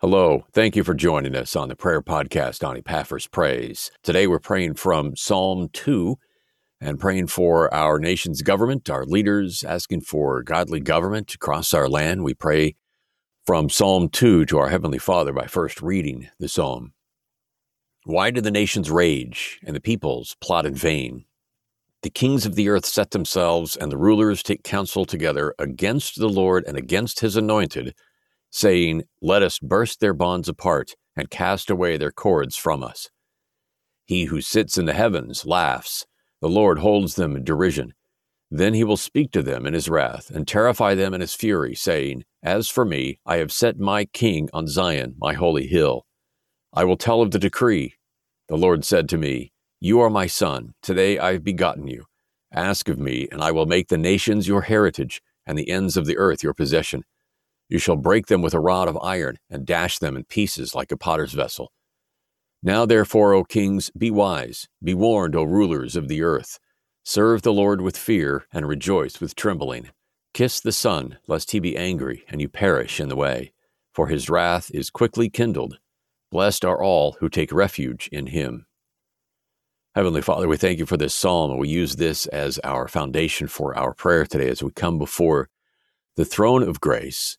Hello. Thank you for joining us on the prayer podcast on Epaphras Praise. Today we're praying from Psalm 2 and praying for our nation's government, our leaders, asking for godly government across our land. We pray from Psalm 2 to our Heavenly Father by first reading the psalm. Why do the nations rage and the peoples plot in vain? The kings of the earth set themselves and the rulers take counsel together against the Lord and against his anointed saying, Let us burst their bonds apart and cast away their cords from us. He who sits in the heavens laughs. The Lord holds them in derision. Then he will speak to them in his wrath and terrify them in his fury, saying, As for me, I have set my king on Zion, my holy hill. I will tell of the decree. The Lord said to me, You are my son. Today I have begotten you. Ask of me, and I will make the nations your heritage, and the ends of the earth your possession. You shall break them with a rod of iron, and dash them in pieces like a potter's vessel. Now, therefore, O kings, be wise, be warned, O rulers of the earth. Serve the Lord with fear, and rejoice with trembling. Kiss the Son, lest he be angry, and you perish in the way, for his wrath is quickly kindled. Blessed are all who take refuge in him. Heavenly Father, we thank you for this psalm, and we use this as our foundation for our prayer today as we come before the throne of grace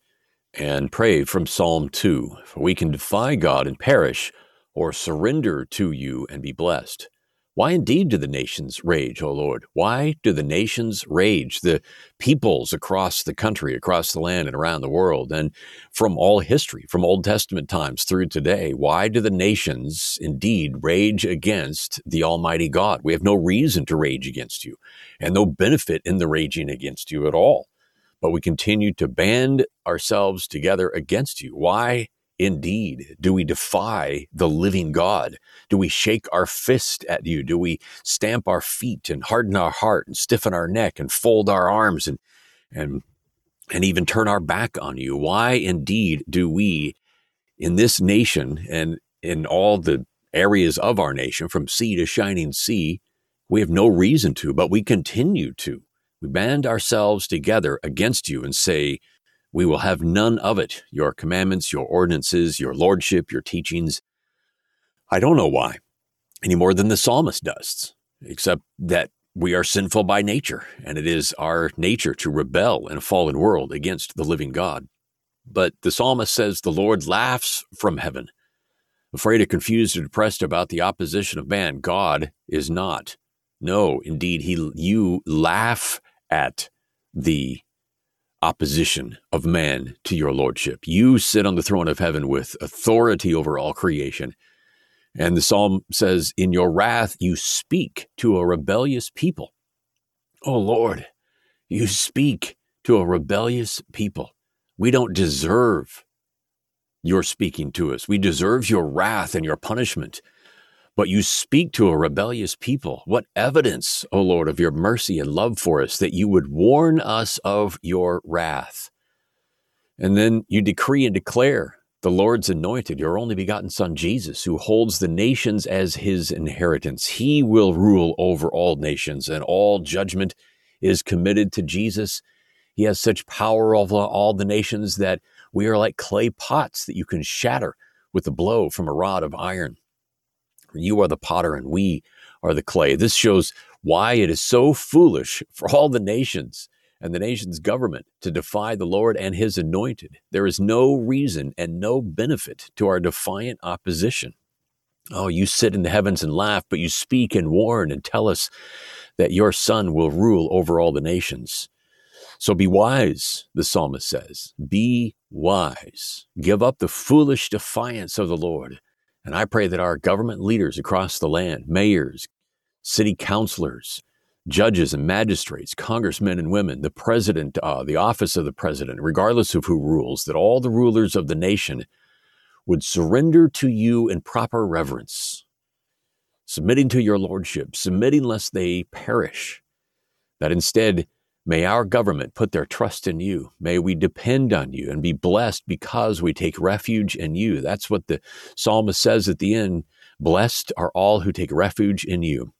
and pray from Psalm 2 For we can defy God and perish, or surrender to you and be blessed. Why indeed do the nations rage, O Lord? Why do the nations rage? The peoples across the country, across the land, and around the world, and from all history, from Old Testament times through today, why do the nations indeed rage against the Almighty God? We have no reason to rage against you, and no benefit in the raging against you at all but we continue to band ourselves together against you. Why indeed do we defy the living God? Do we shake our fist at you? Do we stamp our feet and harden our heart and stiffen our neck and fold our arms and and and even turn our back on you? Why indeed do we in this nation and in all the areas of our nation from sea to shining sea, we have no reason to, but we continue to we band ourselves together against you and say, We will have none of it, your commandments, your ordinances, your lordship, your teachings. I don't know why, any more than the psalmist does, except that we are sinful by nature, and it is our nature to rebel in a fallen world against the living God. But the psalmist says the Lord laughs from heaven. Afraid or confused or depressed about the opposition of man, God is not. No, indeed, he you laugh at the opposition of man to your lordship. You sit on the throne of heaven with authority over all creation. And the psalm says, In your wrath, you speak to a rebellious people. Oh Lord, you speak to a rebellious people. We don't deserve your speaking to us. We deserve your wrath and your punishment but you speak to a rebellious people. What evidence, O Lord, of your mercy and love for us that you would warn us of your wrath. And then you decree and declare the Lord's anointed, your only begotten Son, Jesus, who holds the nations as his inheritance. He will rule over all nations, and all judgment is committed to Jesus. He has such power over all the nations that we are like clay pots that you can shatter with a blow from a rod of iron. You are the potter and we are the clay. This shows why it is so foolish for all the nations and the nation's government to defy the Lord and his anointed. There is no reason and no benefit to our defiant opposition. Oh, you sit in the heavens and laugh, but you speak and warn and tell us that your son will rule over all the nations. So be wise, the psalmist says. Be wise. Give up the foolish defiance of the Lord and I pray that our government leaders across the land, mayors, city councilors, judges and magistrates, congressmen and women, the president, uh, the office of the president, regardless of who rules, that all the rulers of the nation would surrender to you in proper reverence, submitting to your lordship, submitting lest they perish, that instead May our government put their trust in you. May we depend on you and be blessed because we take refuge in you. That's what the psalmist says at the end. Blessed are all who take refuge in you.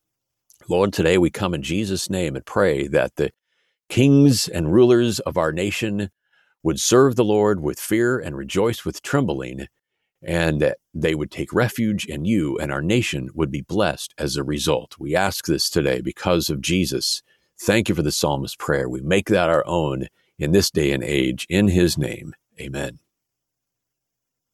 Lord, today we come in Jesus' name and pray that the kings and rulers of our nation would serve the Lord with fear and rejoice with trembling and that they would take refuge in you, and our nation would be blessed as a result. We ask this today because of Jesus. Thank you for the psalmist's prayer. We make that our own in this day and age. In his name, amen.